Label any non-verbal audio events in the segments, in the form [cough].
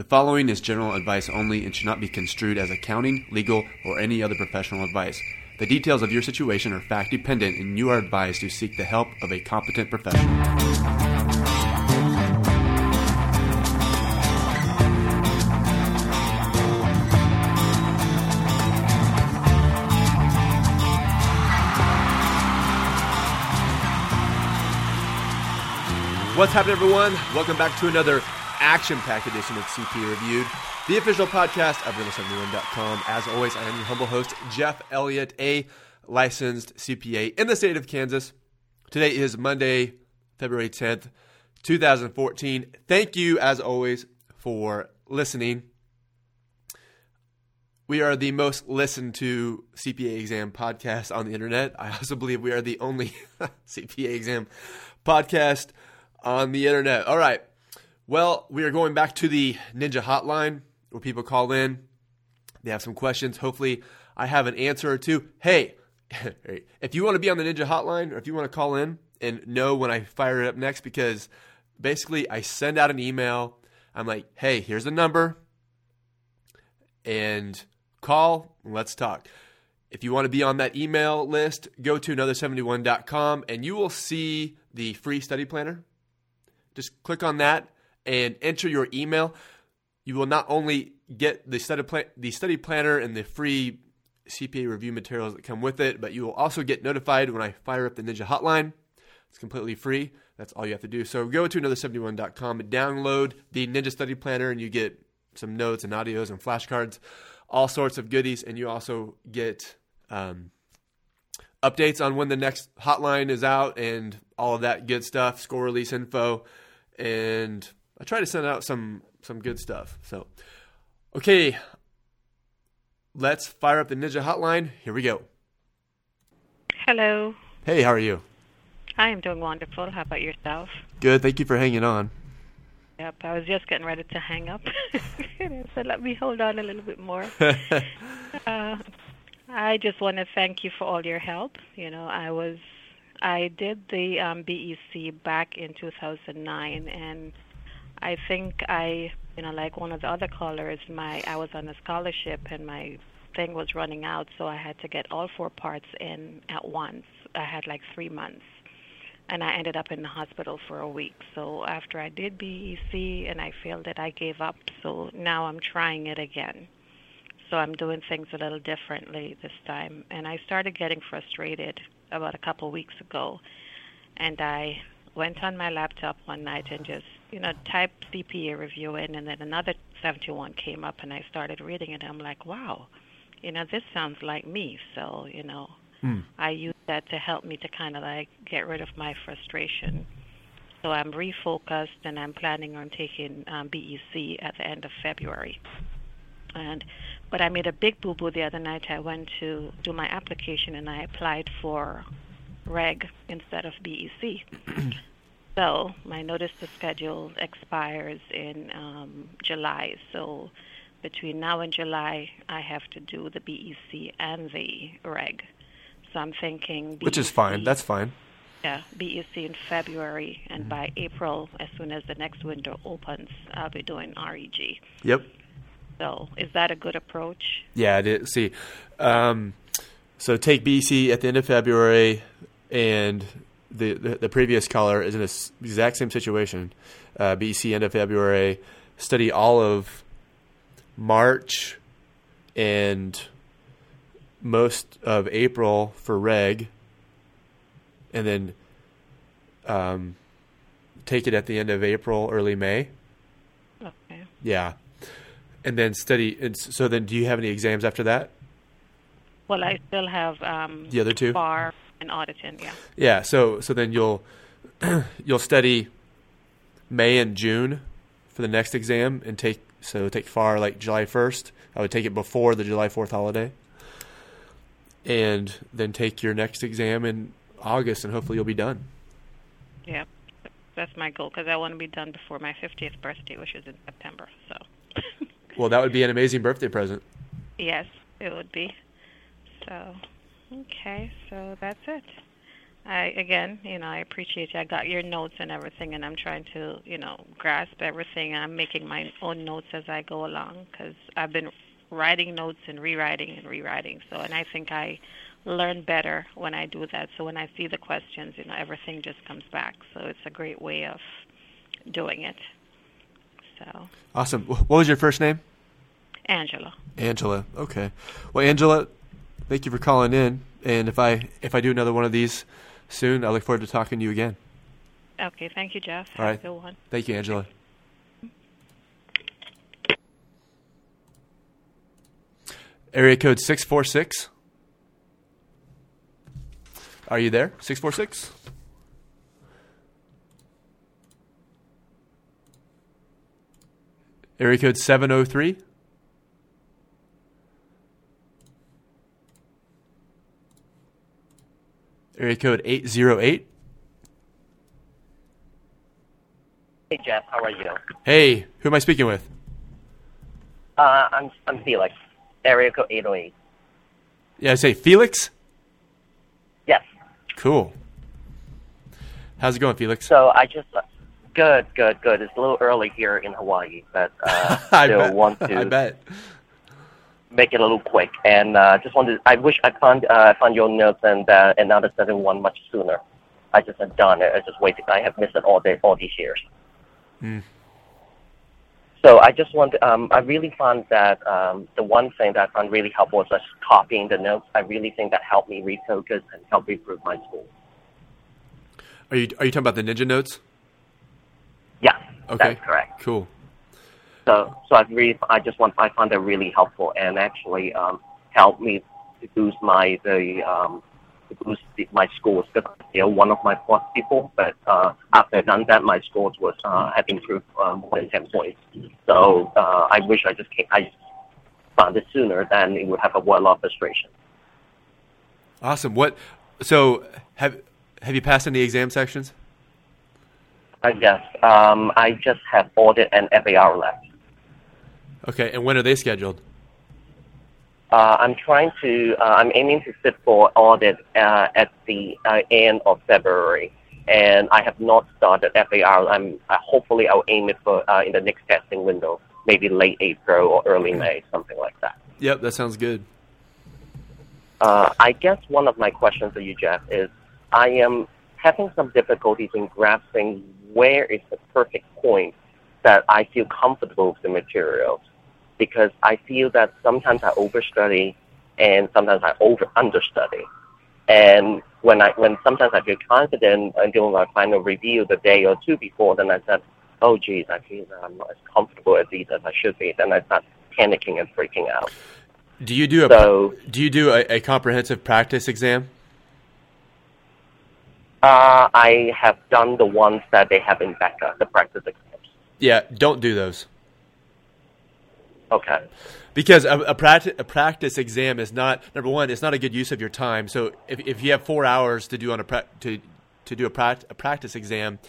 The following is general advice only and should not be construed as accounting, legal, or any other professional advice. The details of your situation are fact dependent, and you are advised to seek the help of a competent professional. What's happening, everyone? Welcome back to another action packed edition of CPA Reviewed, the official podcast of Another71.com. As always, I am your humble host, Jeff Elliott, a licensed CPA in the state of Kansas. Today is Monday, February 10th, 2014. Thank you, as always, for listening. We are the most listened to CPA exam podcast on the internet. I also believe we are the only [laughs] CPA exam podcast on the internet. All right. Well, we are going back to the Ninja Hotline where people call in. They have some questions. Hopefully, I have an answer or two. [laughs] Hey, if you want to be on the Ninja Hotline or if you want to call in and know when I fire it up next, because basically I send out an email. I'm like, hey, here's a number, and call. And let's talk. If you want to be on that email list, go to another71.com and you will see the free study planner. Just click on that and enter your email. You will not only get the study, plan- the study planner and the free CPA review materials that come with it, but you will also get notified when I fire up the Ninja Hotline. It's completely free. That's all you have to do. So go to another71.com and download the Ninja Study Planner, and you get some notes and audios and flashcards, all sorts of goodies, and you also get um, updates on when the next hotline is out and all of that good stuff, score release info, and I try to send out some some good stuff. So, okay, let's fire up the Ninja Hotline. Here we go. Hello. Hey, how are you? I am doing wonderful. How about yourself? Good. Thank you for hanging on. Yep, I was just getting ready to hang up. [laughs] so let me hold on a little bit more. [laughs] uh, I just want to thank you for all your help. You know, I was I did the um, BEC back in 2009, and I think I, you know, like one of the other callers, my I was on a scholarship and my thing was running out, so I had to get all four parts in at once. I had like three months, and I ended up in the hospital for a week. So after I did BEC and I failed it, I gave up. So now I'm trying it again. So I'm doing things a little differently this time, and I started getting frustrated about a couple weeks ago, and I went on my laptop one night and just you know typed CPA review in, and then another 71 came up, and I started reading it. And I'm like, wow, you know this sounds like me. So you know, Mm. I use that to help me to kind of like get rid of my frustration. So I'm refocused, and I'm planning on taking um, BEC at the end of February. And but I made a big boo boo the other night. I went to do my application and I applied for reg instead of BEC. [clears throat] so my notice to schedule expires in um, July. So between now and July, I have to do the BEC and the reg. So I'm thinking Which is fine. That's fine. yeah, BEC in February, and by April, as soon as the next window opens, I'll be doing REG. Yep. So, is that a good approach? Yeah, it is. See, um, so take BEC at the end of February, and the the, the previous caller is in the exact same situation. Uh, BEC end of February, study all of March and most of April for reg, and then um, take it at the end of April, early May. Okay. Yeah, and then study. And so then, do you have any exams after that? Well, I still have um, The other two? FAR and auditing. Yeah. Yeah. So so then you'll [clears throat] you'll study May and June for the next exam, and take so take FAR like July first. I would take it before the July fourth holiday, and then take your next exam in August, and hopefully you'll be done. Yeah. That's my goal because I want to be done before my 50th birthday, which is in September. So. Well, that would be an amazing birthday present. yes, it would be. So, okay. So that's it. I again, you know, I appreciate you. I got your notes and everything, and I'm trying to, you know, grasp everything. I'm making my own notes as I go along because I've been writing notes and rewriting and rewriting. So, and I think I learn better when I do that. So when I see the questions, you know, everything just comes back. So it's a great way of doing it. So awesome. What was your first name? Angela. Angela. Okay. Well, Angela, thank you for calling in. And if I if I do another one of these soon, I look forward to talking to you again. Okay. Thank you, Jeff. All right. Have a one. Thank you, Angela. Area code 646. Are you there? 646? Area code 703. Area code 808. Hey Jeff, how are you? Hey, who am I speaking with? Uh, I'm I'm Felix, area code 808. Yeah, I say Felix. Yes. Cool. How's it going, Felix? So I just good, good, good. It's a little early here in Hawaii, but uh, [laughs] I still bet. want to. [laughs] I bet. Make it a little quick. And uh, just wanted. I wish I found uh, I found your notes and uh, another seven one much sooner. I just had done it. I just waited. I have missed it all day, all these years. Mm. So I just want. Um, I really found that um, the one thing that I found really helpful was just copying the notes. I really think that helped me refocus and help improve my school. Are you are you talking about the Ninja Notes? Yeah, Okay. that's correct. Cool. So, so I really, I just want, I found that really helpful and actually um, helped me to boost my the um, boost the, my scores because you know one of my points people, but uh, after I done that, my scores was uh, had improved uh, more than ten points. So uh, I wish I just came, I found it sooner, then it would have a lot of frustration. Awesome. What? So have have you passed any exam sections? I guess um, I just have audit and FAR left. Okay. And when are they scheduled? Uh, I'm trying to. Uh, I'm aiming to sit for audit uh, at the uh, end of February, and I have not started FAR. I'm uh, hopefully I'll aim it for uh, in the next testing window, maybe late April or early May, something like that. Yep, that sounds good. Uh, I guess one of my questions to you, Jeff, is I am having some difficulties in grasping where is the perfect point that I feel comfortable with the materials because I feel that sometimes I overstudy and sometimes I over understudy. And when I when sometimes I feel confident and doing my final review the day or two before, then I said, "Oh, geez, I feel that I'm not as comfortable as these as I should be." Then I start panicking and freaking out. Do you do a So- do you do a, a comprehensive practice exam? Uh, I have done the ones that they have in Becker, the practice exams. Yeah, don't do those Okay. because a, a, practice, a practice exam is not number one. It's not a good use of your time. So if, if you have four hours to do on a pra- to to do a, prac- a practice exam,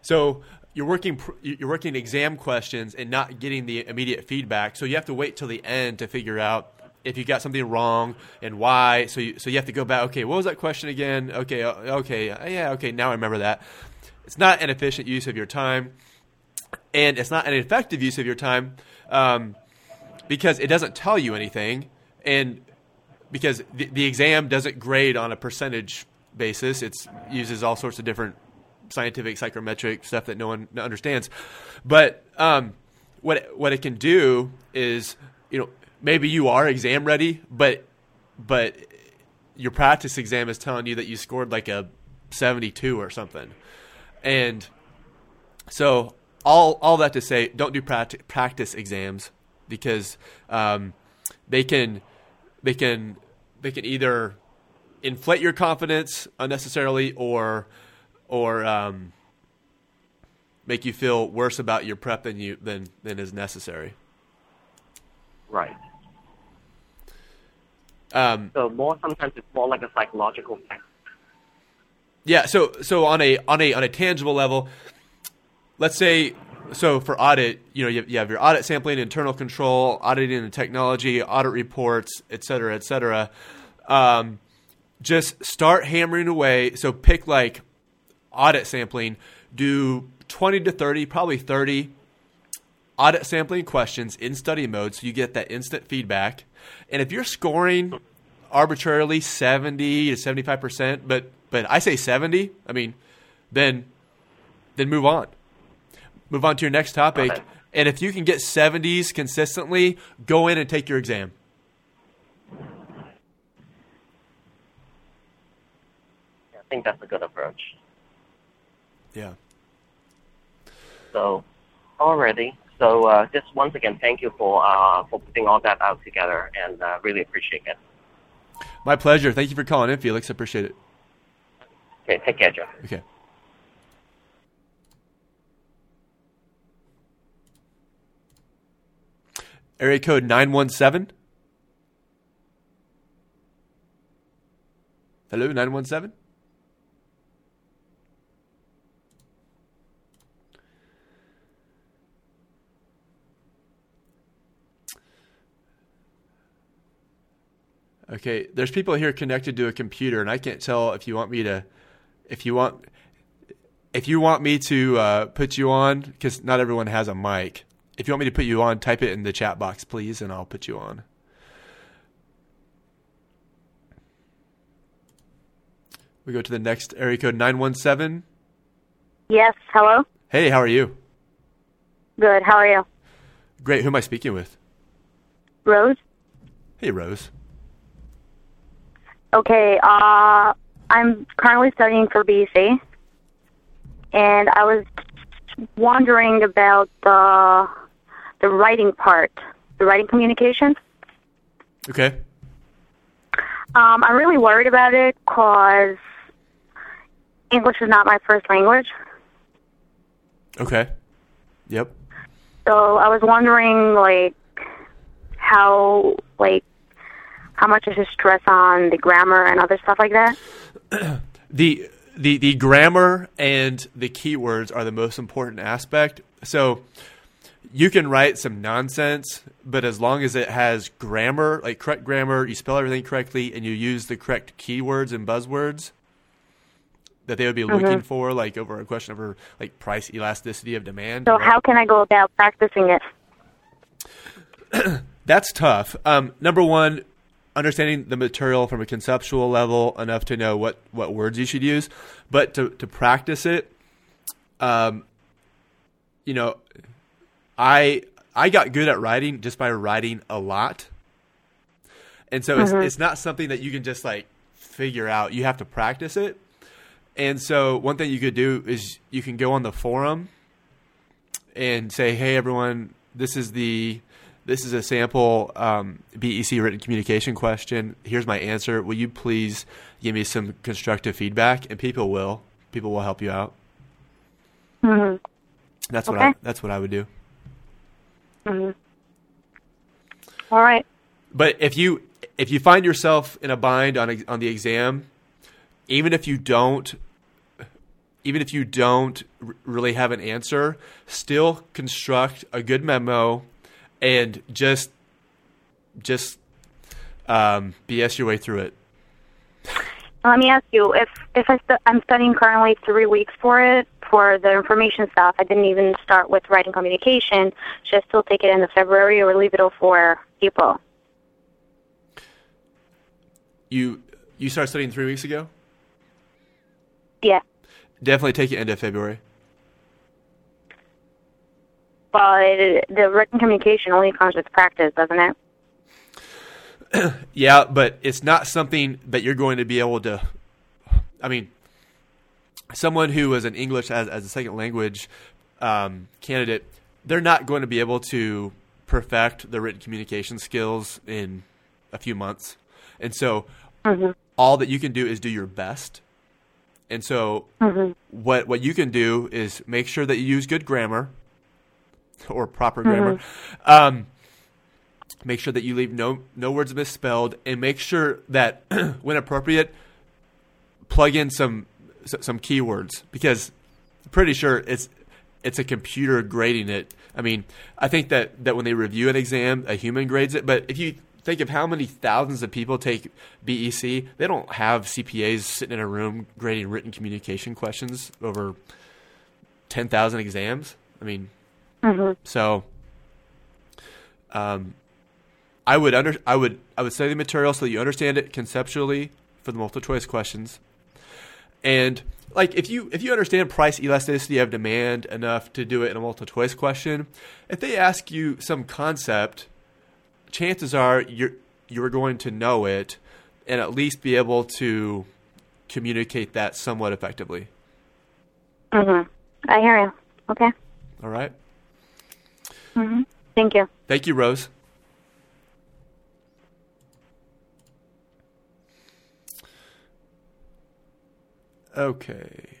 so you're working pr- you're working exam questions and not getting the immediate feedback. So you have to wait till the end to figure out if you got something wrong and why. So you, so you have to go back. Okay, what was that question again? Okay, uh, okay, uh, yeah, okay. Now I remember that. It's not an efficient use of your time, and it's not an effective use of your time um, because it doesn't tell you anything, and because the, the exam doesn't grade on a percentage basis. It uses all sorts of different scientific psychometric stuff that no one understands. But um, what it, what it can do is, you know, maybe you are exam ready, but but your practice exam is telling you that you scored like a 72 or something. And so all all that to say, don't do practi- practice exams because um, they can they can they can either inflate your confidence unnecessarily or or um, make you feel worse about your prep than you than than is necessary. Right. Um, So more sometimes it's more like a psychological thing. Yeah, so so on a on a on a tangible level, let's say so for audit, you know, you have, you have your audit sampling, internal control, auditing and technology, audit reports, et cetera, et cetera. Um, just start hammering away. So pick like audit sampling, do 20 to 30, probably 30 audit sampling questions in study mode so you get that instant feedback. And if you're scoring arbitrarily 70 to 75%, but but I say 70, I mean, then then move on. Move on to your next topic. Okay. And if you can get 70s consistently, go in and take your exam. I think that's a good approach. Yeah. So, already. So, uh, just once again, thank you for uh, for putting all that out together, and uh, really appreciate it. My pleasure. Thank you for calling in, Felix. I appreciate it. Okay, take care, Jeff. Okay. Area code 917. Hello, 917? Okay, there's people here connected to a computer, and I can't tell if you want me to, if you want, if you want me to uh, put you on, because not everyone has a mic. If you want me to put you on, type it in the chat box, please, and I'll put you on. We go to the next area code 917. Yes, hello. Hey, how are you? Good. How are you? Great. Who am I speaking with? Rose? Hey, Rose. Okay, uh I'm currently studying for BEC. And I was wondering about the the writing part, the writing communication. Okay. Um, I'm really worried about it because English is not my first language. Okay. Yep. So I was wondering, like, how, like, how much is the stress on the grammar and other stuff like that. [clears throat] the the the grammar and the keywords are the most important aspect. So you can write some nonsense, but as long as it has grammar, like correct grammar, you spell everything correctly, and you use the correct keywords and buzzwords that they would be looking for, like over a question over like price elasticity of demand. So right? how can I go about practicing it? [clears throat] That's tough. Um, number one, understanding the material from a conceptual level enough to know what, what words you should use, but to, to practice it, um, you know, I I got good at writing just by writing a lot, and so it's it's not something that you can just like figure out. You have to practice it. And so one thing you could do is you can go on the forum and say, "Hey, everyone, this is the this is a sample um, BEC written communication question. Here's my answer. Will you please give me some constructive feedback?" And people will. People will help you out. hmm That's what I, that's what I would do. Hmm All right. But if you if you find yourself in a bind on on the exam, even if you don't even if you don't really have an answer, still construct a good memo and just just um, BS your way through it. Let me ask you if if I stu- I'm studying currently three weeks for it for the information stuff. I didn't even start with writing communication. Should I still take it in the February or leave it all for April? You you started studying three weeks ago. Yeah, Definitely take it into February. but the written communication only comes with practice, doesn't it? [clears throat] Yeah, but it's not something that you're going to be able to. I mean, someone who is an English as, as a second language um, candidate, they're not going to be able to perfect the written communication skills in a few months. And so, all that you can do is do your best. And so, what what you can do is make sure that you use good grammar or proper grammar. Um, make sure that you leave no no words misspelled and make sure that [clears throat] when appropriate plug in some some keywords because I'm pretty sure it's it's a computer grading it i mean i think that that when they review an exam a human grades it but if you think of how many thousands of people take BEC. They don't have CPAs sitting in a room grading written communication questions over ten thousand exams. I mean, Mhm. so um, I would under I would I would study the material so that you understand it conceptually for the multiple choice questions, and like if you if you understand price elasticity of demand enough to do it in a multiple choice question, if they ask you some concept, chances are you're you're going to know it and at least be able to communicate that somewhat effectively. Mhm. I hear you. Okay. All right. Mhm. Thank you. Thank you, Rose. Okay.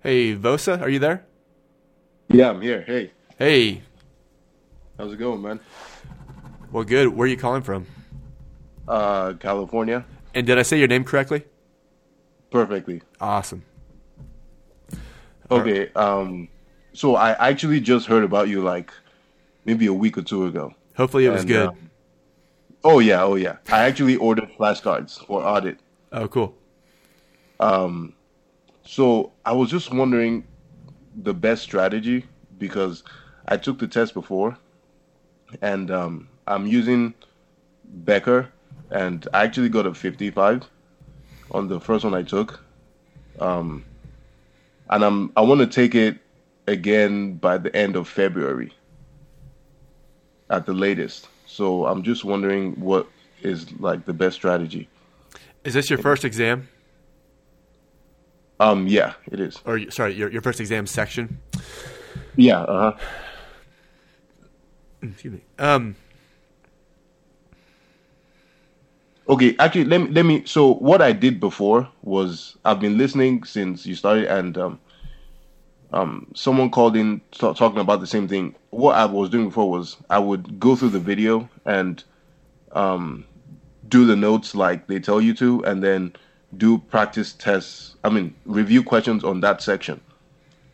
Hey, Vosa, are you there? Yeah, I'm here. Hey, Hey, how's it going, man? well, good. Where are you calling from? Uh, California. And did I say your name correctly? Perfectly. Awesome. Okay. Um, so I actually just heard about you like maybe a week or two ago. Hopefully it was And, good. um, oh yeah, oh yeah. I actually ordered flashcards for audit. oh, cool. Um so I was just wondering the best strategy because I took the test before, and um, I'm using Becker, and I actually got a 55 on the first one I took. Um, and I'm I want to take it again by the end of February at the latest. So I'm just wondering what is like the best strategy. Is this your first exam? Um, yeah, it is. Or sorry, your your first exam section? Yeah, uh huh. Excuse me. Um, Okay, actually, let me let me. So what I did before was I've been listening since you started, and um, um, someone called in t- talking about the same thing. What I was doing before was I would go through the video and um, do the notes like they tell you to, and then do practice tests. I mean, review questions on that section.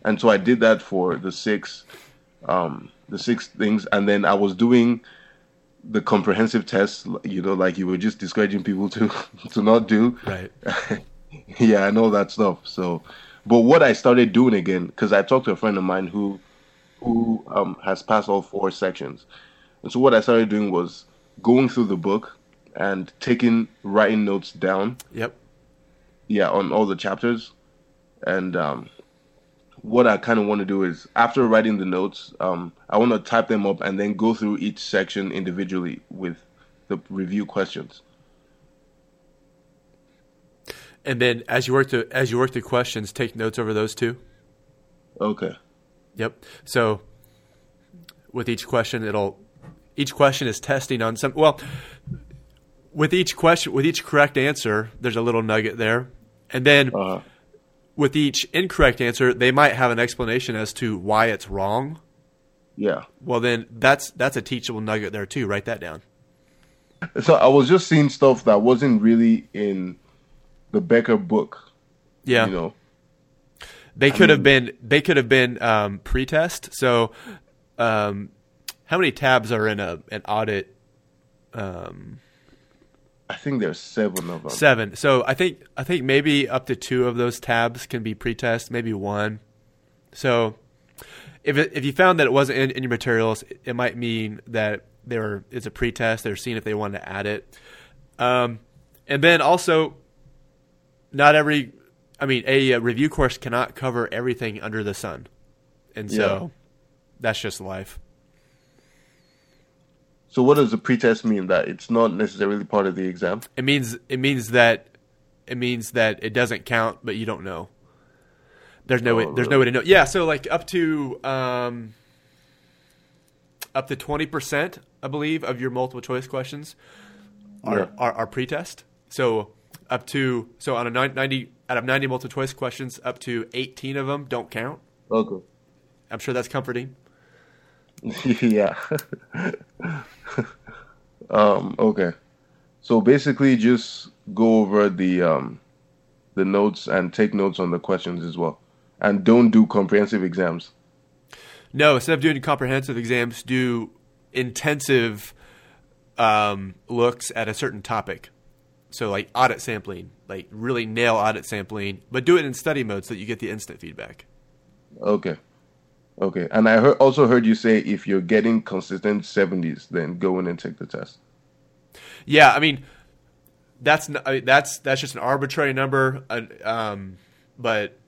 And so I did that for the six, um, the six things, and then I was doing the comprehensive tests, you know, like you were just discouraging people to [laughs] to not do. right. [laughs] yeah, and all that stuff. So, but what I started doing again, because I talked to a friend of mine who who um, has passed all four sections, and so what I started doing was going through the book and taking writing notes down. Yep. Yeah, on all the chapters, and um, what I kind of want to do is after writing the notes, um, I want to type them up and then go through each section individually with the review questions. And then as you work to as you work through questions, take notes over those two. Okay. Yep. So with each question, it'll each question is testing on some. Well, with each question, with each correct answer, there's a little nugget there, and then Uh, with each incorrect answer, they might have an explanation as to why it's wrong. yeah. Well, then that's that's a teachable nugget there too. Write that down. So I was just seeing stuff that wasn't really in the Becker book. Yeah. You know. They could have been they could have been um, pretest. So, um, how many tabs are in a an audit? Um, I think there's seven of them. seven. So I think I think maybe up to two of those tabs can be pretest. Maybe one. So if it, if you found that it wasn't in, in your materials, it might mean that there is a pretest. They're seeing if they want to add it. Um, and then also, not every. I mean, a, uh review course cannot cover everything under the sun, and so Yeah. that's just life. So what does the pretest mean? That it's not necessarily part of the exam? It means it means that it means that it doesn't count, but you don't know. There's no way. Oh, There's no way to know. Yeah, so like up to um, up to twenty percent, I believe, of your multiple choice questions are Yeah. are, are pretest. So up to so on a 90 out of ninety multiple choice questions, up to eighteen of them don't count. Okay. I'm sure that's comforting. [laughs] yeah. [laughs] um, okay. So basically, just go over the um, the notes and take notes on the questions as well. And don't do comprehensive exams. No, instead of doing comprehensive exams, do intensive um, looks at a certain topic. So, like audit sampling, like really nail audit sampling, but do it in study mode so that you get the instant feedback. Okay. Okay. And I heard, also heard you say if you're getting consistent 70s, then go in and take the test. Yeah, I mean, that's I mean, that's that's just an arbitrary number, uh, um, but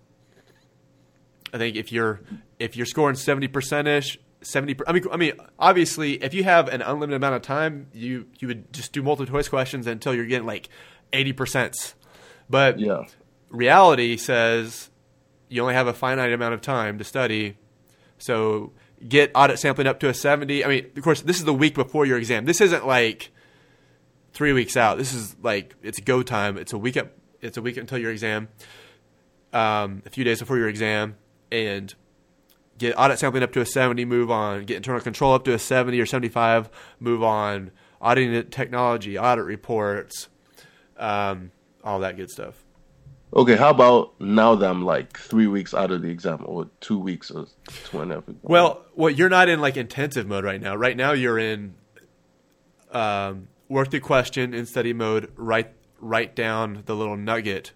I think if you're if you're scoring seventy percent ish, seventy. I mean, I mean, obviously, if you have an unlimited amount of time, you you would just do multiple choice questions until you're getting like eighty percent. But Yeah. reality says you only have a finite amount of time to study. So get audit sampling up to a 70. I mean, of course, this is the week before your exam. This isn't like three weeks out. This is like it's go time. It's a week up. It's a week until your exam. Um, a few days before your exam, and get audit sampling up to a 70. Move on. Get internal control up to a 70 or 75. Move on. Auditing technology, audit reports, um, all that good stuff. Okay, how about now that I'm like three weeks out of the exam or two weeks or two and a half? Well, well, you're not in like intensive mode right now. Right now, you're in um, work the question in study mode. Write write down the little nugget,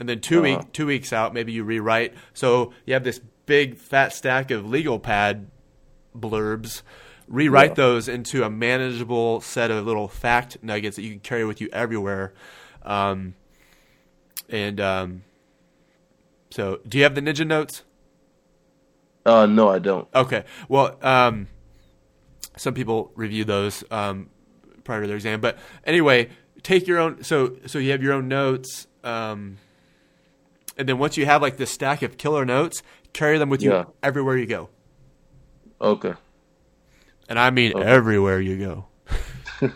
and then 2 Uh-huh. week two weeks out, maybe you rewrite. So you have this big fat stack of legal pad blurbs. Rewrite Yeah. those into a manageable set of little fact nuggets that you can carry with you everywhere. Um, and um, so, do you have the Ninja notes? uh, no, I don't. Okay. Well, um, some people review those um, prior to their exam, but anyway, take your own. So, so you have your own notes, um, and then once you have like this stack of killer notes, carry them with you Yeah. everywhere you go, Okay. and I mean Okay. everywhere you go. [laughs]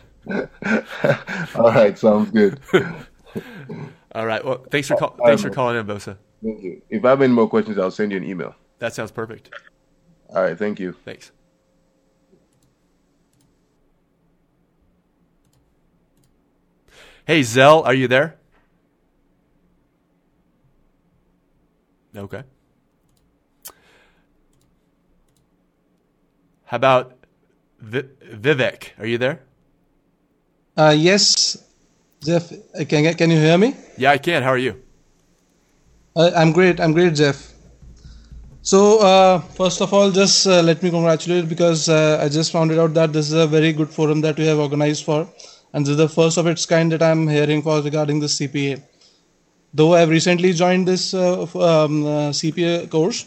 All right, sounds good. [laughs] All right. Well, thanks for call- thanks for calling in, Bosa. Thank you. If I have any more questions, I'll send you an email. That sounds perfect. All right, thank you. Thanks. Hey, Zell, are you there? Okay. How about Vi- Vivek? Are you there? Uh, yes, Jeff. uh, Can can you hear me? Yeah, I can. How are you? Uh, I'm great. I'm great, Jeff. So uh, first of all, just uh, let me congratulate because uh, I just found it out that this is a very good forum that we have organized for, and this is the first of its kind that I'm hearing for regarding the CPA. Though I've recently joined this uh, um, uh, CPA course,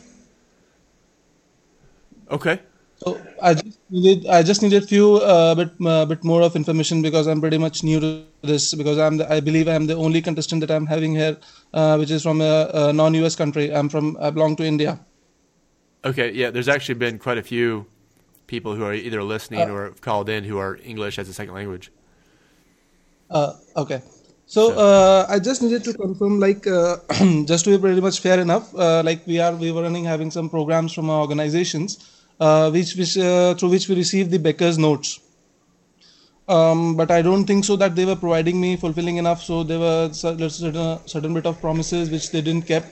Okay. So I just needed I just needed a few uh, bit uh, bit more of information because I'm pretty much new to this because I'm the, I believe I'm the only contestant that I'm having here, uh, which is from a, a non-US country. I'm from I belong to India. Okay. Yeah, there's actually been quite a few people who are either listening Uh, or have called in who are English as a second language. Uh, okay. So uh, I just needed to confirm, like, uh, [clears throat] just to be pretty much fair enough, uh, like we are we were running having some programs from our organizations, which which uh, through which we received the Becker's notes. Um, but I don't think so that they were providing me fulfilling enough. So there were certain certain bit of promises which they didn't keep.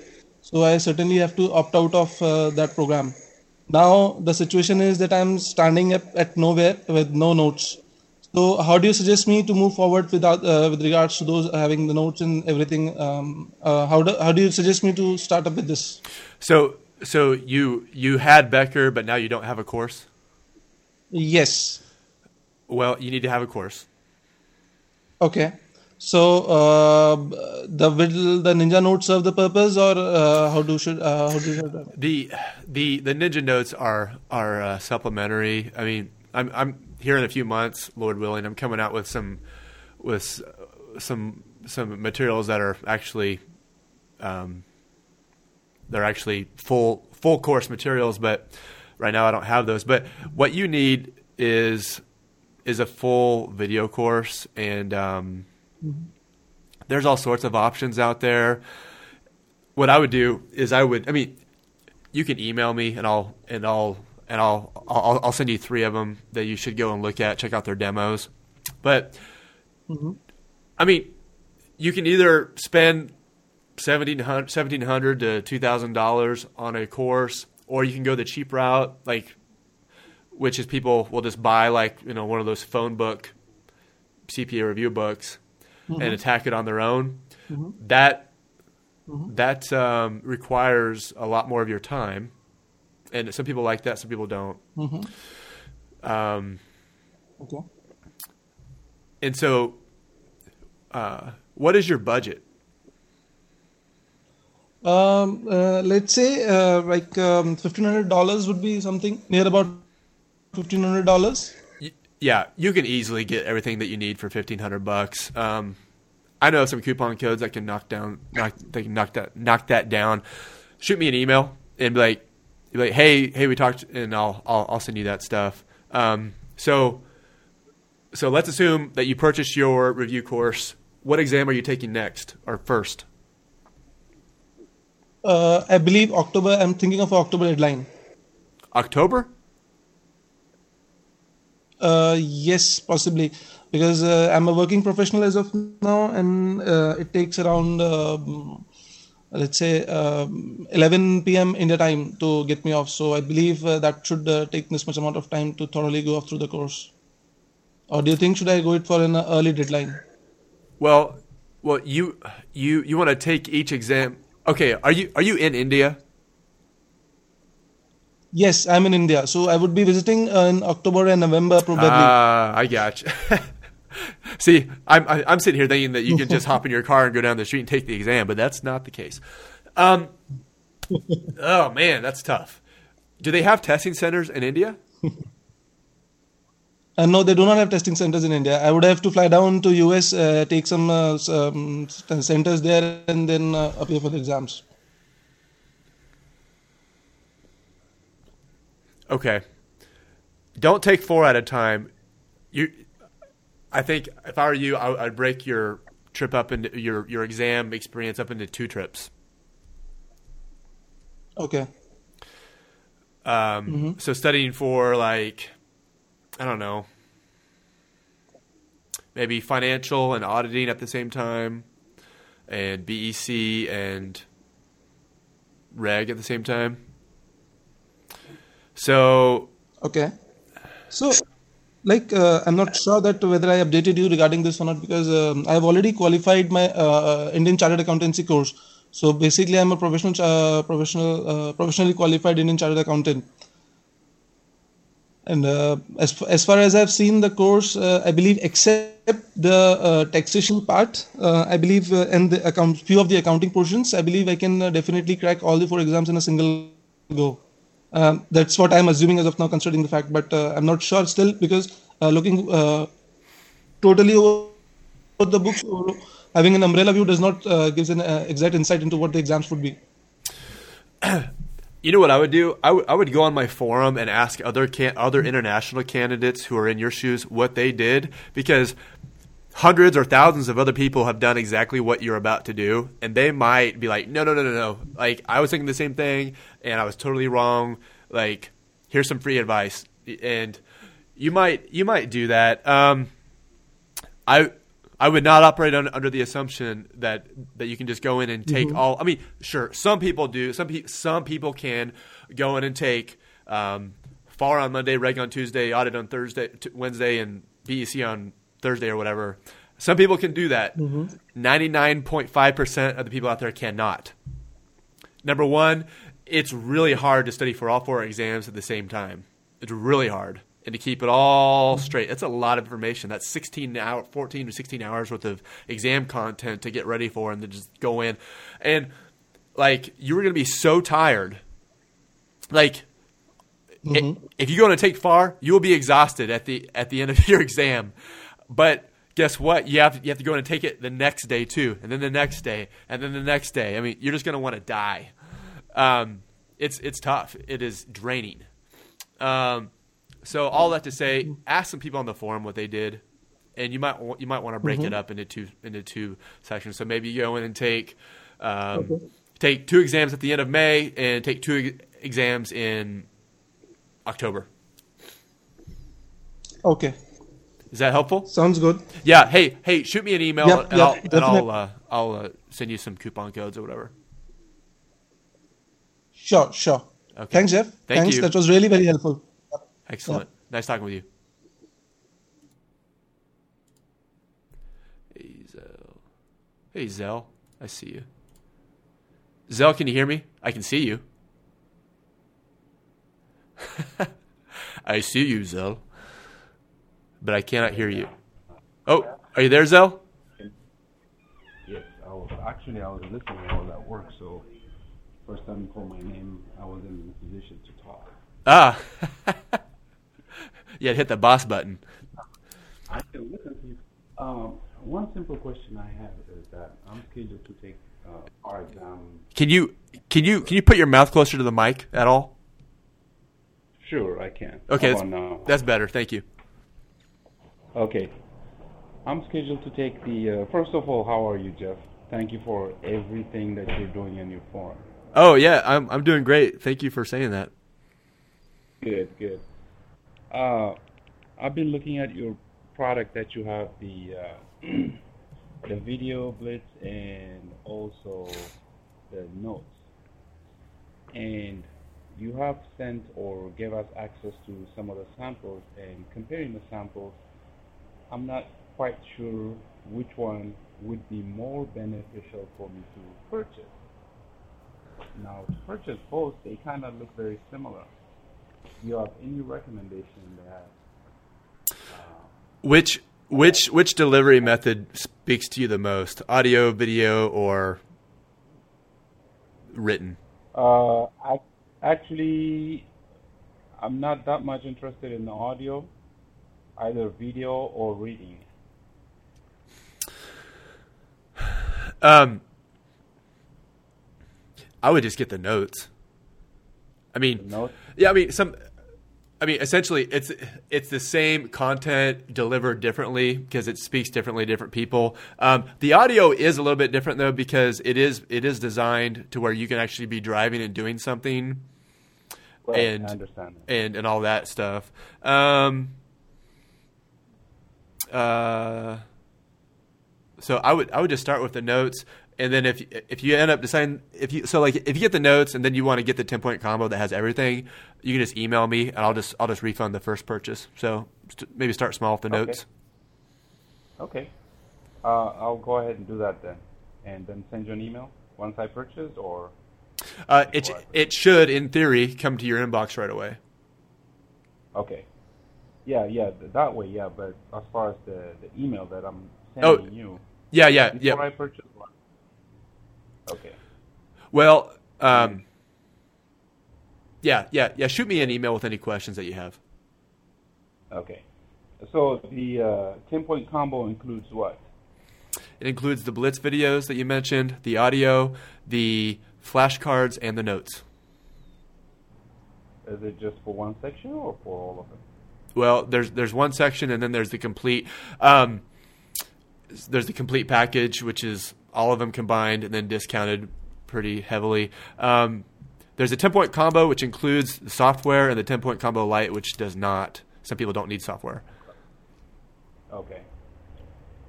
So I certainly have to opt out of uh, that program. Now the situation is that I'm standing up at nowhere with no notes. So how do you suggest me to move forward without uh, with regards to those having the notes and everything? Um, uh, how do how do you suggest me to start up with this? So, so you you had Becker, but now you don't have a course. Yes. Well, you need to have a course. Okay. So uh, the will the Ninja notes serve the purpose, or uh, how do should uh, how do should The the the Ninja Notes are are uh, supplementary. I mean, I'm I'm here in a few months, Lord willing. I'm coming out with some with some some materials that are actually um, they're actually full full course materials, but right now I don't have those. But what you need is is a full video course, and um, there's all sorts of options out there. What I would do is I would, I mean, you can email me and I'll and I'll and I'll I'll, I'll send you three of them that you should go and look at, check out their demos. But I mean, you can either spend 1700 to $2,000 on a course, or you can go the cheap route, like, which is people will just buy like, you know, one of those phone book CPA review books mm-hmm. and attack it on their own. Mm-hmm. That, mm-hmm. that um, requires a lot more of your time. And some people like that, some people don't. Mm-hmm. Um, okay. And so, uh, what is your budget? Um, uh, let's say uh, like um, fifteen hundred dollars would be something near about fifteen hundred dollars. Yeah, you can easily get everything that you need for fifteen hundred bucks. Um, I know some coupon codes that can knock down, knock, they can knock that, knock that down. Shoot me an email and be like, be like, hey, hey, we talked, and I'll, I'll, I'll send you that stuff. Um, so, so let's assume that you purchased your review course. What exam are you taking next or first? Uh, I believe October. I'm thinking of October deadline. October? Uh, yes, possibly, because uh, I'm a working professional as of now, and uh, it takes around, um, let's say, um, 11 p.m. India time to get me off. So I believe uh, that should uh, take this much amount of time to thoroughly go through the course. Or do you think should I go it for an early deadline? Well, well, you you you want to take each exam Okay, are you are you in India? Yes, I'm in India. So I would be visiting uh, in October and November probably. Ah, uh, I got you. [laughs] See, I'm I'm sitting here thinking that you can just hop in your car and go down the street and take the exam, but that's not the case. Um, [laughs] oh man, that's tough. Do they have testing centers in India? [laughs] Uh, no, they do not have testing centers in India. I would have to fly down to US, uh, take some, uh, some centers there, and then uh, appear for the exams. Okay. Don't take four at a time. You, I think if I were you, I, would break your trip up into your your exam experience up into two trips. Okay. Um, mm-hmm. So studying for like I don't know, maybe financial and auditing at the same time, and BEC and reg at the same time. So okay, so like uh, I'm not sure that whether I updated you regarding this or not because um, I've already qualified my uh, Indian Chartered Accountancy course. So basically, I'm a professional, uh, professional, uh, professionally qualified Indian Chartered Accountant. And uh, as as far as I've seen the course, uh, I believe except the uh, taxation part, uh, I believe, uh, and the account few of the accounting portions, I believe I can uh, definitely crack all the four exams in a single go. Um, that's what I'm assuming as of now, considering the fact, but I'm not sure still because looking totally over the books, having an umbrella view does not gives an exact insight into what the exams would be. [clears throat] You know what I would do? I, w- I would go on my forum and ask other can- other international candidates who are in your shoes what they did because hundreds or thousands of other people have done exactly what you're about to do and they might be like no no no no no. Like I was thinking the same thing and I was totally wrong. Like here's some free advice. And you might you might do that. Um I I would not operate on, under the assumption that that you can just go in and take mm-hmm. all. I mean, sure, some people do. Some pe- some people can go in and take um, FAR on Monday, reg on Tuesday, audit on Thursday, t- Wednesday, and BEC on Thursday or whatever. Some people can do that. Mm-hmm. Ninety nine point five percent of the people out there cannot. Number one, it's really hard to study for all four exams at the same time. It's really hard and to keep it all straight. That's a lot of information. That's 16 hour, 14 to 16 hours worth of exam content to get ready for and to just go in. And like you were going to be so tired. Like mm-hmm. if you're going to take FAR, you will be exhausted at the at the end of [laughs] your exam. But guess what? You have you have to go in and take it the next day too, and then the next day, and then the next day. I mean, you're just going to want to die. Um, it's it's tough. It is draining. Um, so all that to say, ask some people on the forum what they did, and you might you might want to break mm-hmm. it up into two into two sections. So maybe you go in and take um, okay. take two exams at the end of May and take two exams in October. Okay. Is that helpful? Sounds good. Yeah. Hey, hey, shoot me an email Yep, and yep, I'll and. I'll uh, I'll uh, send you some coupon codes or whatever. Sure, sure. Okay. Thanks, Jeff. Thank Thanks. you. That was really very helpful. Excellent. Nice talking with you. Hey Zell. Hey Zell. I see you. Zell, can you hear me? I can see you. [laughs] I see you, Zell. But I cannot hear you. Oh, are you there, Zell? Yes, I was actually I was listening. I was at work, so first time you called my name, I was in a position to talk. Ah. [laughs] yeah, hit the boss button. I can listen to you. Um, one simple question I have is that I'm scheduled to take uh, our exam. Can you can you can you put your mouth closer to the mic at all? Sure, I can. Okay, that's, about now? that's better. Thank you. Okay. I'm scheduled to take the. Uh, first of all, how are you, Jeff? Thank you for everything that you're doing in your forum. Oh yeah, I'm I'm doing great. Thank you for saying that. Good, good. Uh, I've been looking at your product that you have the uh, [clears throat] the video blitz and also the notes, and you have sent or gave us access to some of the samples. And comparing the samples, I'm not quite sure which one would be more beneficial for me to purchase. Now, to purchase both, they kind of look very similar. Do you have any recommendation that Which which which delivery method speaks to you the most? Audio, video, or written? uh, I, actually I'm not that much interested in the audio, either video or reading. Um, I would just get the notes. I mean, Notes? Yeah, I mean some. I mean, essentially, it's it's the same content delivered differently because it speaks differently to different people. Um, the audio is a little bit different though because it is it is designed to where you can actually be driving and doing something Right, and I understand that. and and all that stuff. Um, uh, so I would I would just start with the notes, and then if if you end up deciding if you so like if you get the notes and then you want to get the ten point combo that has everything, you can just email me and I'll just I'll just refund the first purchase. So st- maybe start small with the Okay. notes. Okay. Uh, I'll go ahead and do that then, and then send you an email once I purchase, or Uh, it it should in theory come to your inbox right away. okay. Yeah, yeah, that way, yeah. But as far as the, the email that I'm Oh, sending you Yeah, yeah, before yeah. I purchase. Okay. Well, um, yeah, yeah, yeah. Shoot me an email with any questions that you have. Okay. So the uh, ten point combo includes what? It includes the Blitz videos that you mentioned, the audio, the flashcards, and the notes. Is it just for one section or for all of them? Well, there's there's one section, and then there's the complete. Um, there's the complete package, which is all of them combined and then discounted pretty heavily. Um, there's a 10 point combo, which includes the software, and the 10 point combo light, which does not. Some people don't need software. Okay.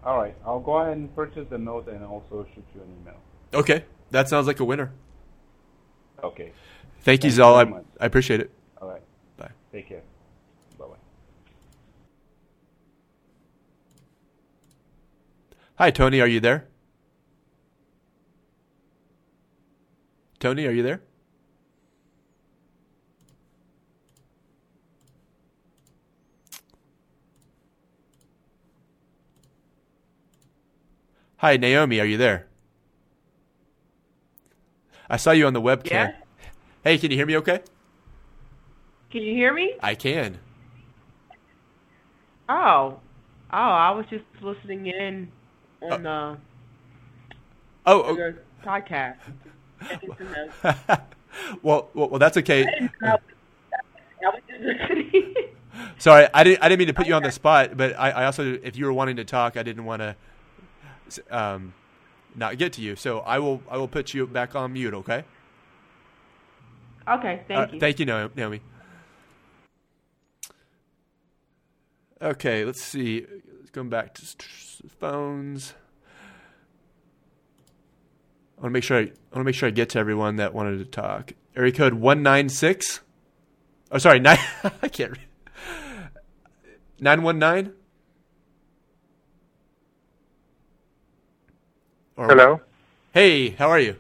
All right. I'll go ahead and purchase the note and also shoot you an email. Okay, that sounds like a winner. Okay. Thank you, Thank you Zal. I. I appreciate it. All right. Bye. Take care. Bye bye. Hi, Tony. Are you there? Tony, are you there? Hi, Naomi. Are you there? I saw you on the webcam. Yeah. Hey, can you hear me okay? Can you hear me? I can. Oh, oh, I was just listening in uh, on the Oh, on oh. podcast. Taking some notes. [laughs] well, well, well, that's okay. I was I was just listening. [laughs] Sorry, I didn't. I didn't mean to put you on the spot, but I, I also, if you were wanting to talk, I didn't want to, um, not get to you. So I will. I will put you back on mute. Okay. okay, thank Uh, you. Thank you, Naomi. Okay, let's see. Let's go back to phones. I want to make sure I, I want to make sure I get to everyone that wanted to talk. Area code one nine six. Oh, sorry, nine. [laughs] I can't. read. Nine one nine. Hello. Hey, how are you?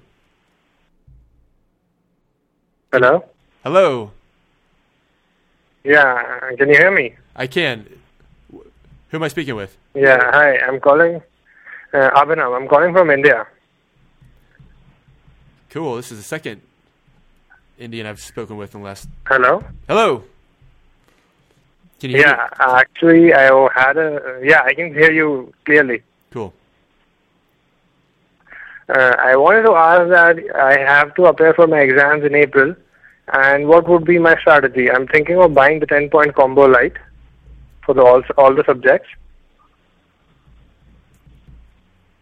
Hello. Hello. Yeah, can you hear me? I can. Who am I speaking with? Yeah. Hi. I'm calling. Uh, Abhinav. I'm calling from India. Cool. This is the second Indian I've spoken with in the last. Hello. Hello. Can you hear Yeah. Actually, I had a. Yeah, I can hear you clearly. Cool. Uh, I wanted to ask that I have to appear for my exams in April, and what would be my strategy? I'm thinking of buying the 10-point combo light for the all all the subjects.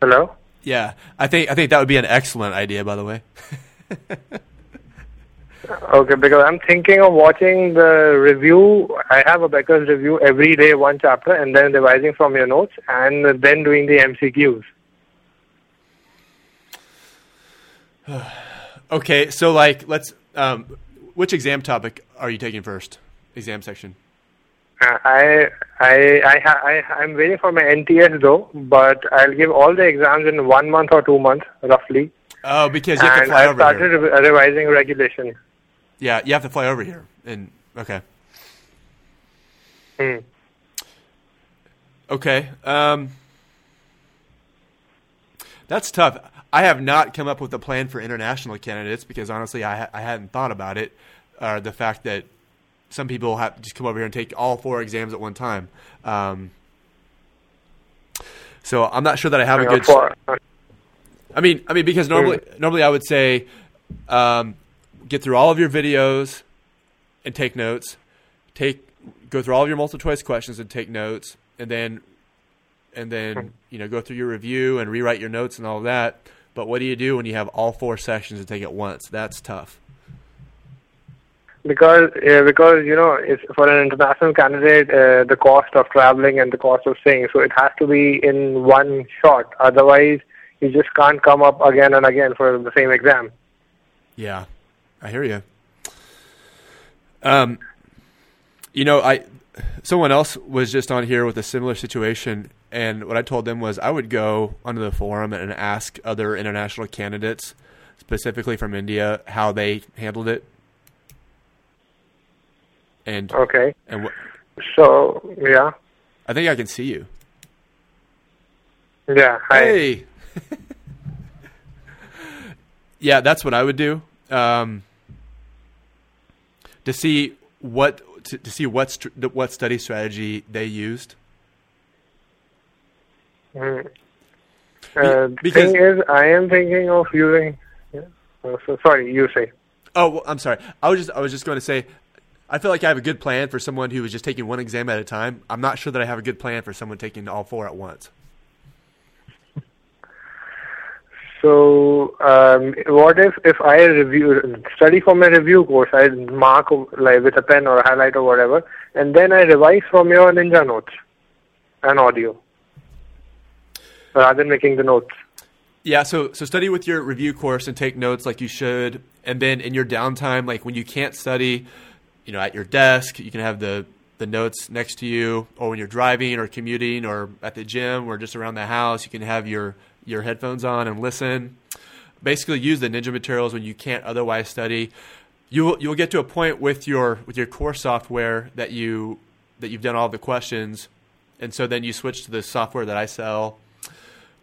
Hello. Yeah, I think I think that would be an excellent idea. By the way. [laughs] Okay, because I'm thinking of watching the review. I have a Becker's review every day, one chapter, and then revising from your notes, and then doing the MCQs. [sighs] Okay, so like, let's. Um, which exam topic are you taking first? Exam section. Uh, I I I, ha- I I'm waiting for my NTS though, but I'll give all the exams in one month or two months, roughly. Oh, because you have to fly I over started here. re- revising regulation. Yeah, you have to fly over here. And okay. Hmm. Okay. Um, that's tough. I have not come up with a plan for international candidates because honestly, I ha- I hadn't thought about it. Or the fact that some people have just come over here and take all four exams at one time. Um, so I'm not sure that I have a good. I mean, I mean, because normally, normally I would say, um, get through all of your videos and take notes. Take go through all of your multiple choice questions and take notes, and then, and then you know go through your review and rewrite your notes and all of that. But what do you do when you have all four sections to take at once? That's tough. Because uh, because you know it's for an international candidate uh, the cost of traveling and the cost of staying so it has to be in one shot otherwise you just can't come up again and again for the same exam Yeah, I hear you. Um, you know, I someone else was just on here with a similar situation, and what I told them was I would go onto the forum and ask other international candidates, specifically from India, how they handled it. And okay and what so yeah I think I can see you. yeah hi Hey. [laughs] yeah, that's what I would do. Um, to see what to, to see what str- what study strategy they used. Mm. Uh, the because- thing is i am thinking of using yeah. oh, so sorry you say Oh, well, I'm sorry. I was just I was just going to say, I feel like I have a good plan for someone who is just taking one exam at a time. I'm not sure that I have a good plan for someone taking all four at once. So, um, what if if I review study for my review course, I mark like with a pen or a highlight or whatever, and then I revise from your Ninja notes and audio, rather than making the notes. Yeah, so so study with your review course and take notes like you should, and then in your downtime, like when you can't study, you know, at your desk, you can have the the notes next to you, or when you're driving or commuting or at the gym or just around the house, you can have your your headphones on and listen. Basically, use the ninja materials when you can't otherwise study. You will you'll get to a point with your with your course software that you that you've done all the questions, and so then you switch to the software that I sell.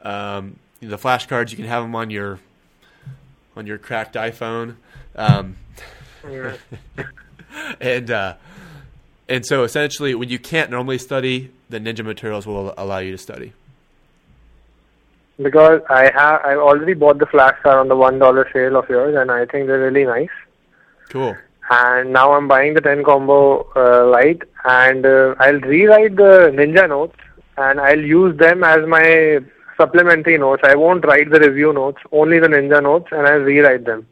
Um, the flashcards you can have them on your on your cracked iPhone, um, [laughs] [laughs] and uh, and so essentially, when you can't normally study, the Ninja materials will allow you to study. Because I have I already bought the flashcard on the one dollar sale of yours, and I think they're really nice. Cool. And now I'm buying the ten combo uh, light, and uh, I'll rewrite the Ninja notes, and I'll use them as my supplementary notes. I won't write the review notes, only the Ninja notes, and I'll rewrite them.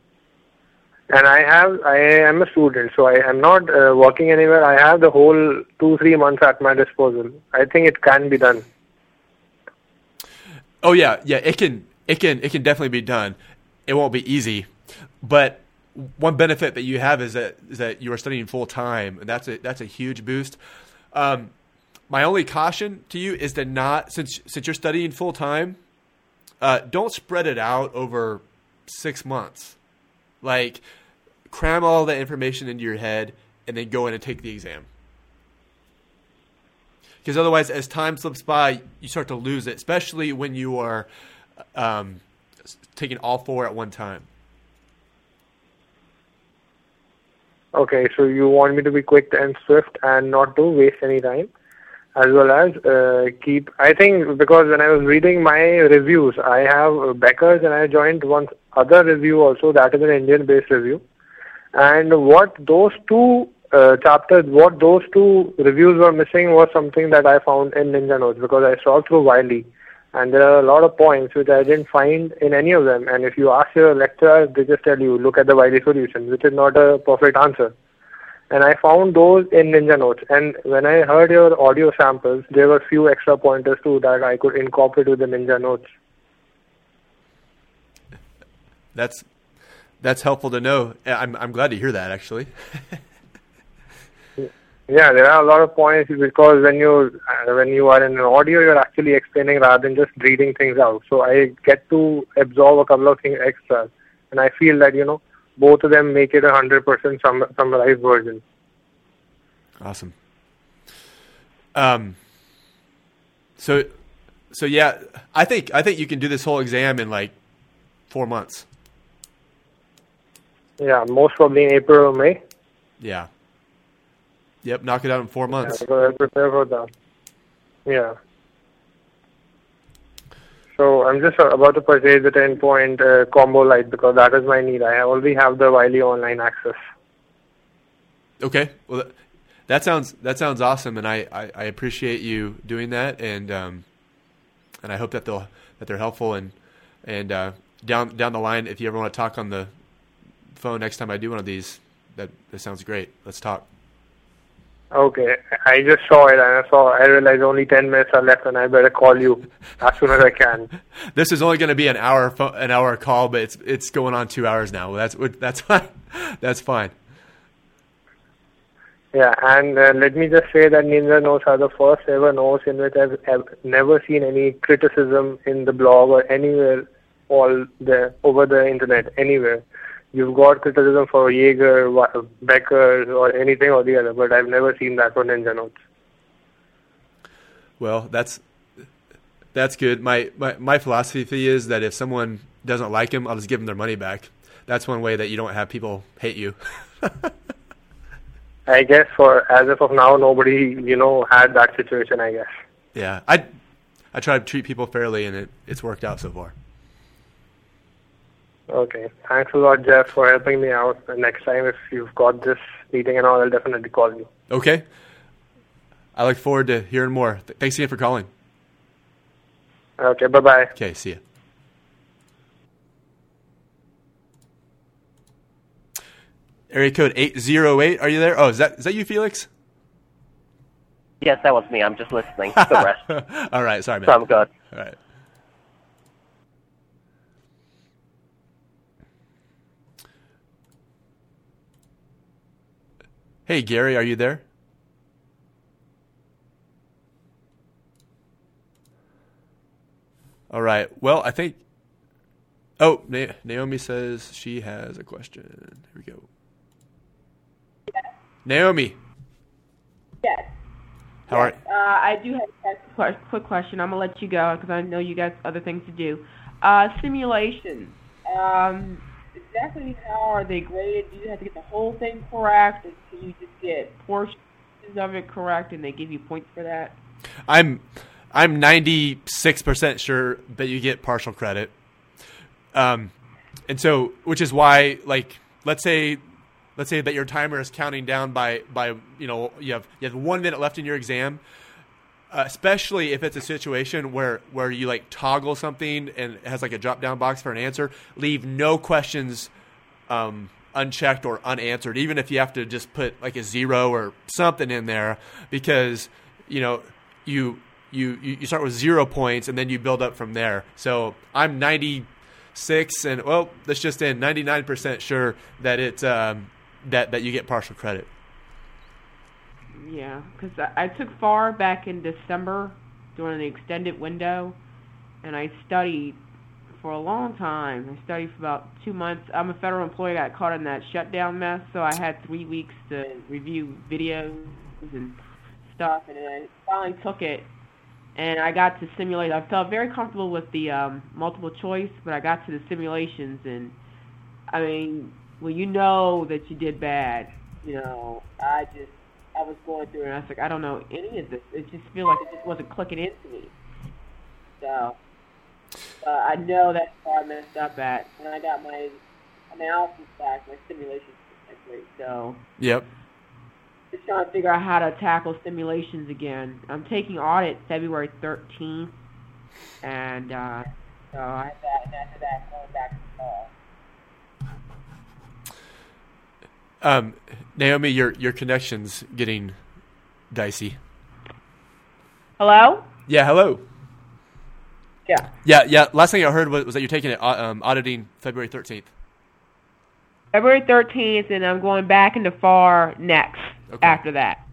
And I have I am a student, so I am not uh, working anywhere. I have the whole two three months at my disposal. I think it can be done. Oh yeah, yeah. It can it can it can definitely be done. It won't be easy, but one benefit that you have is that is that you are studying full time, and that's a that's a huge boost. Um, my only caution to you is to not since since you're studying full time, uh, don't spread it out over six months. Like cram all that information into your head and then go in and take the exam. Because otherwise, as time slips by, you start to lose it, especially when you are um, taking all four at one time. Okay, so you want me to be quick and swift and not to waste any time, as well as uh, keep. I think because when I was reading my reviews, I have Becker's and I joined one other review also. That is an Indian-based review, and what those two uh, chapters, what those two reviews were missing was something that I found in Ninja Notes because I saw through Wiley, and there are a lot of points which I didn't find in any of them. And if you ask your lecturer, they just tell you, look at the Wiley solution, which is not a perfect answer. And I found those in Ninja Notes. And when I heard your audio samples, there were few extra pointers too that I could incorporate with the Ninja Notes. That's that's helpful to know. I'm I'm glad to hear that actually. Yeah, there are a lot of points because when you uh, when you are in an audio, you're actually explaining rather than just reading things out. So I get to absorb a couple of things extra, and I feel that you know both of them make it a hundred percent summarized version. Awesome. Um. So, so yeah, I think I think you can do this whole exam in like four months. Yeah, most probably in April or May. Yeah. Yep, knock it out in four months. Yeah, prepare for that. Yeah. So I'm just about to purchase the 10 point uh, combo light because that is my need. I already have the Wiley online access. Okay, well that sounds that sounds awesome, and I, I, I appreciate you doing that, and um, and I hope that they'll that they're helpful, and and uh, down down the line, if you ever want to talk on the phone next time I do one of these, that that sounds great. Let's talk. Okay, I just saw it and I saw I realized only ten minutes are left and I better call you as soon as I can. [laughs] this is only going to be an hour an hour call, but it's it's going on two hours now. That's that's [laughs] fine. That's fine. Yeah, and uh, let me just say that Ninja Notes are the first ever notes in which I've, I've never seen any criticism in the blog or anywhere all the over the internet anywhere you've got criticism for Yaeger, Becker, or anything or the other, but I've never seen that for Ninja Notes. Well, that's that's good. My, my my philosophy is that if someone doesn't like him, I'll just give them their money back. That's one way that you don't have people hate you. [laughs] I guess for as of now, nobody you know had that situation. I guess. Yeah, I I try to treat people fairly, and it, it's worked out so far. Okay. Thanks a lot, Jeff, for helping me out. And next time, if you've got this meeting and all, I'll definitely call you. Okay. I look forward to hearing more. Thanks again for calling. Okay. Bye bye. Okay. See you. Area code eight zero eight. Are you there? Oh, is that is that you, Felix? Yes, that was me. I'm just listening. The rest. [laughs] All right. Sorry, man. So I'm good. All right. Hey, Gary, are you there? All right. Well, I think. Oh, Na- Naomi says she has a question. Here we go. Yes. Naomi. Yes. How are? Uh, I do have a quick question. I'm gonna let you go because I know you got other things to do. Uh, simulation. Um, exactly how are they graded? Do you have to get the whole thing correct, or can you just get portions of it correct, and they give you points for that? I'm I'm 96% sure that you get partial credit. Um, and so, which is why, like, let's say, let's say that your timer is counting down by, by, you know, you have, you have one minute left in your exam, especially if it's a situation where, where you like toggle something and it has like a drop down box for an answer, leave no questions, um, unchecked or unanswered, even if you have to just put like a zero or something in there, because you know you you you start with zero points and then you build up from there. So I'm 96 and well, let's just in 99% sure that it's um, that that you get partial credit. Yeah, because I, took FAR back in December during the extended window, and I studied for a long time. I studied for about two months. I'm a federal employee. Got caught in that shutdown mess, so I had three weeks to review videos and stuff, and then I finally took it. And I got to simulate. I felt very comfortable with the um, multiple choice, but I got to the simulations, and I mean, when you know that you did bad, you know, I just I was going through, and I was like, I don't know any of this. It just feel like it just wasn't clicking into me. So uh, I know that's where I messed up at, and I got my analysis back, my simulations back. So Yep. just trying to figure out how to tackle simulations again. I'm taking audit February 13th, and uh, so I have that, and after that, going back to FAR. Um, Naomi, your your connection's getting dicey. Hello? Yeah, hello. Yeah. Yeah, yeah. Last thing I heard was, was that you're taking it uh, um, auditing February 13th. February 13th, and I'm going back into FAR next Okay. after that.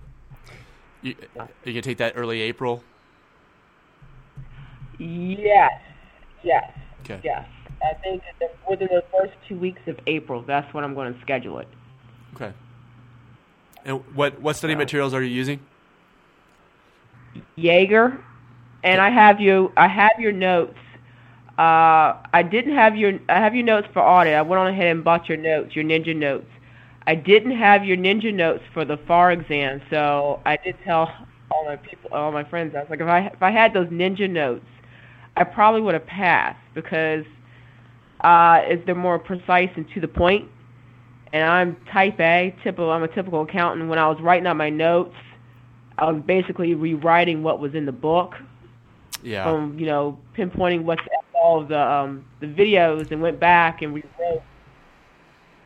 You, are you gonna take that early April? Yes. Yes. Okay. Yes. I think within the first two weeks of April, that's when I'm going to schedule it. Okay. And what what study materials are you using? Yaeger, and I have you. I have your notes. Uh, I didn't have your. I have your notes for audit. I went on ahead and bought your notes, your ninja notes. I didn't have your ninja notes for the FAR exam, so I did tell all my people, all my friends. I was like, if I if I had those ninja notes, I probably would have passed because uh, is they're more precise and to the point. And I'm type A, typical. I'm a typical accountant. When I was writing out my notes, I was basically rewriting what was in the book Yeah. from you know pinpointing what's all of the um, the videos and went back and rewrote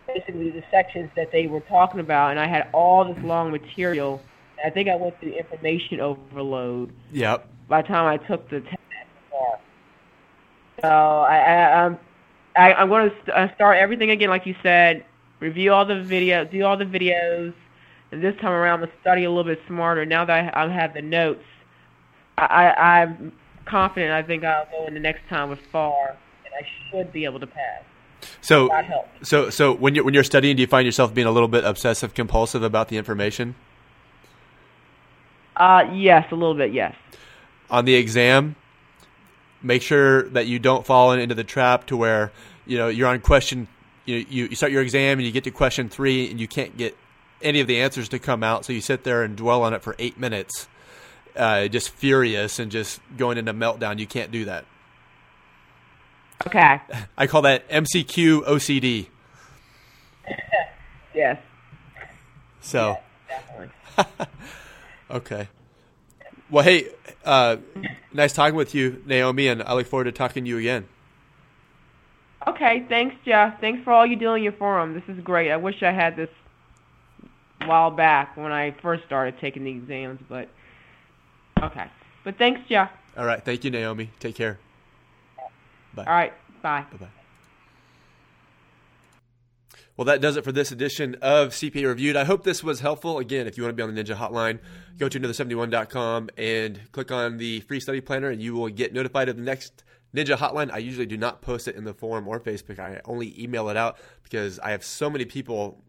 basically the sections that they were talking about, and I had all this long material. I think I went through information overload Yep. by the time I took the test. So I, I I'm I, I'm going to st- uh, start everything again, like you said. Review all the video, do all the videos, and this time around, I'm study a little bit smarter. Now that I, I have the notes, I, I, I'm confident. I think I'll go in the next time with FAR, and I should be able to pass. So so so when you when you're studying, do you find yourself being a little bit obsessive compulsive about the information Uh, yes, a little bit, yes. on the exam? Make sure that you don't fall into the trap to where you know you're on question. You you, you start your exam and you get to question three and you can't get any of the answers to come out, so you sit there and dwell on it for eight minutes, uh, just furious and just going into meltdown. You can't do that. Okay. [laughs] I call that MCQ OCD. [laughs] Yes. So. Definitely. [laughs] Okay. Well, hey, uh, nice talking with you, Naomi, and I look forward to talking to you again. Okay, thanks, Jeff. Thanks for all you do in your forum. This is great. I wish I had this a while back when I first started taking the exams, but okay. But thanks, Jeff. All right. Thank you, Naomi. Take care. Bye. All right, bye. Bye bye. Well, that does it for this edition of CPA Reviewed. I hope this was helpful. Again, if you want to be on the Ninja Hotline, go to another71.com and click on the free study planner, and you will get notified of the next Ninja Hotline. I usually do not post it in the forum or Facebook. I only email it out because I have so many people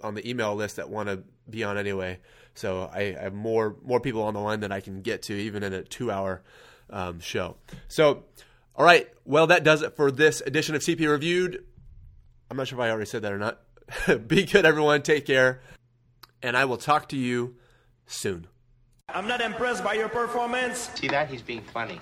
on the email list that want to be on anyway. So I have more more people on the line than I can get to, even in a two hour um, show. So, all right. Well, that does it for this edition of CPA Reviewed. I'm not sure if I already said that or not. [laughs] be good, everyone. Take care. And I will talk to you soon. I'm not impressed by your performance. See that? He's being funny.